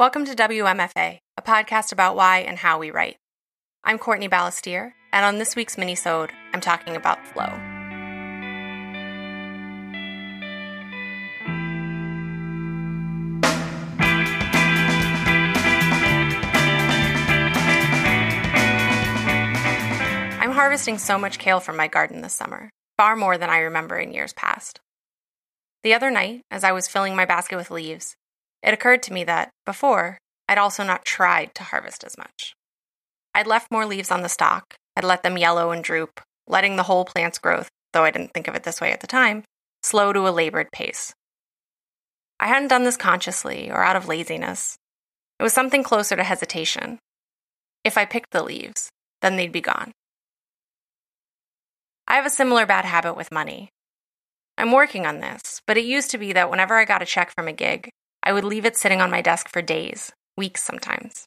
Welcome to WMFA, a podcast about why and how we write. I'm Courtney Balestier, and on this week's minisode, I'm talking about flow. I'm harvesting so much kale from my garden this summer, far more than I remember in years past. The other night, as I was filling my basket with leaves, it occurred to me that, before, I'd also not tried to harvest as much. I'd left more leaves on the stalk, I'd let them yellow and droop, letting the whole plant's growth, though I didn't think of it this way at the time, slow to a labored pace. I hadn't done this consciously or out of laziness. It was something closer to hesitation. If I picked the leaves, then they'd be gone. I have a similar bad habit with money. I'm working on this, but it used to be that whenever I got a check from a gig, I would leave it sitting on my desk for days, weeks sometimes.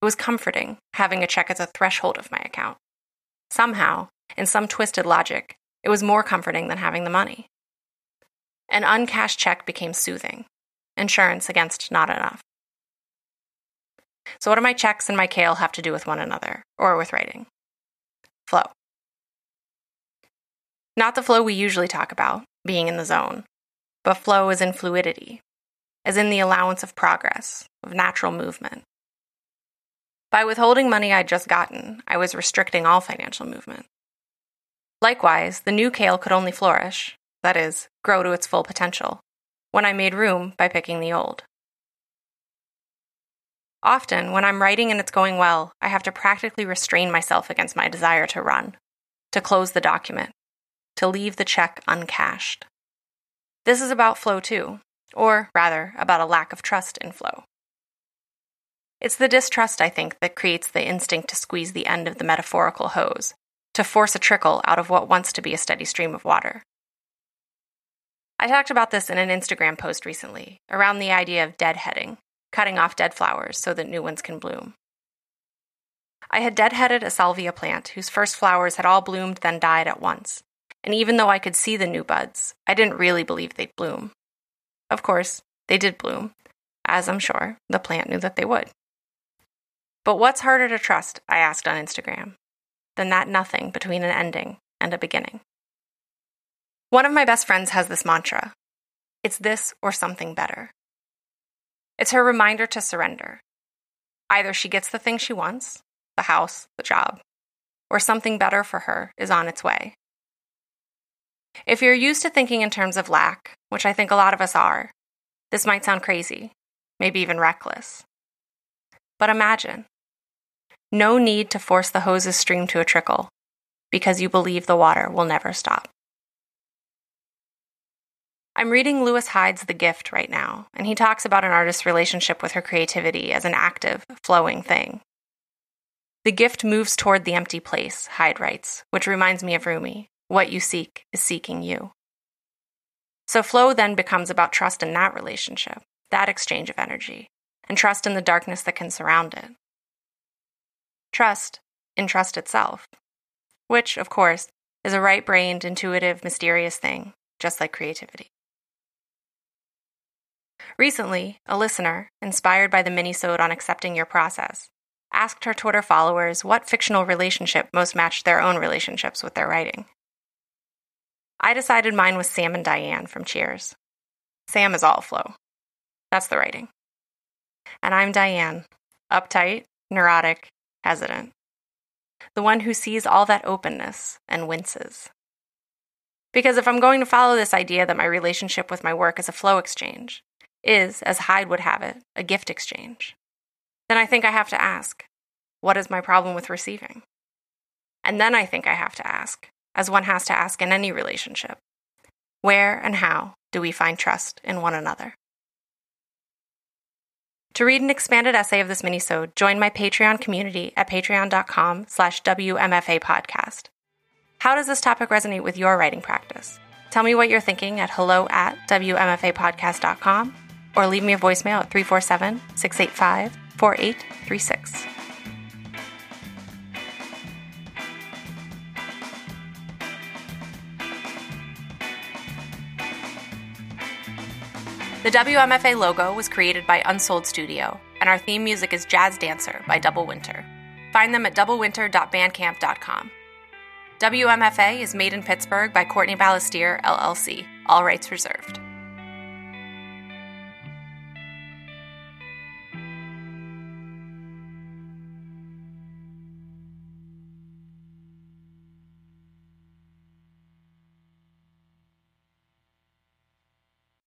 It was comforting having a check as a threshold of my account. Somehow, in some twisted logic, it was more comforting than having the money. An uncashed check became soothing, insurance against not enough. So, what do my checks and my kale have to do with one another, or with writing? Flow. Not the flow we usually talk about, being in the zone, but flow is in fluidity, as in the allowance of progress, of natural movement. By withholding money I'd just gotten, I was restricting all financial movement. Likewise, the new kale could only flourish, that is, grow to its full potential, when I made room by picking the old. Often, when I'm writing and it's going well, I have to practically restrain myself against my desire to run, to close the document, to leave the check uncashed. This is about flow too, or rather, about a lack of trust in flow. It's the distrust, I think, that creates the instinct to squeeze the end of the metaphorical hose, to force a trickle out of what wants to be a steady stream of water. I talked about this in an Instagram post recently, around the idea of deadheading, cutting off dead flowers so that new ones can bloom. I had deadheaded a salvia plant whose first flowers had all bloomed then died at once, and even though I could see the new buds, I didn't really believe they'd bloom. Of course, they did bloom, as I'm sure the plant knew that they would. But what's harder to trust, I asked on Instagram, than that nothing between an ending and a beginning? One of my best friends has this mantra it's this or something better. It's her reminder to surrender. Either she gets the thing she wants, the house, the job, or something better for her is on its way. If you're used to thinking in terms of lack, which I think a lot of us are, this might sound crazy, maybe even reckless. But imagine no need to force the hose's stream to a trickle because you believe the water will never stop. I'm reading Lewis Hyde's The Gift right now, and he talks about an artist's relationship with her creativity as an active, flowing thing. The gift moves toward the empty place, Hyde writes, which reminds me of Rumi, what you seek is seeking you. So flow then becomes about trust in that relationship, that exchange of energy, and trust in the darkness that can surround it. Trust in trust itself, which, of course, is a right brained, intuitive, mysterious thing, just like creativity. Recently, a listener, inspired by the minisode on accepting your process, asked her Twitter followers what fictional relationship most matched their own relationships with their writing. I decided mine was Sam and Diane from Cheers. Sam is all flow. That's the writing. And I'm Diane, uptight, neurotic, hesitant. The one who sees all that openness and winces. Because if I'm going to follow this idea that my relationship with my work is a flow exchange, is, as Hyde would have it, a gift exchange, then I think I have to ask, what is my problem with receiving? And then I think I have to ask, as one has to ask in any relationship. Where and how do we find trust in one another? To read an expanded essay of this minisode, join my Patreon community at patreon.com slash WMFA podcast. How does this topic resonate with your writing practice? Tell me what you're thinking at hello at WMFApodcast.com or leave me a voicemail at 347 685 4836. The WMFA logo was created by Unsold Studio, and our theme music is Jazz Dancer by Double Winter. Find them at doublewinter.bandcamp.com. WMFA is made in Pittsburgh by Courtney Balestier, LLC. All rights reserved.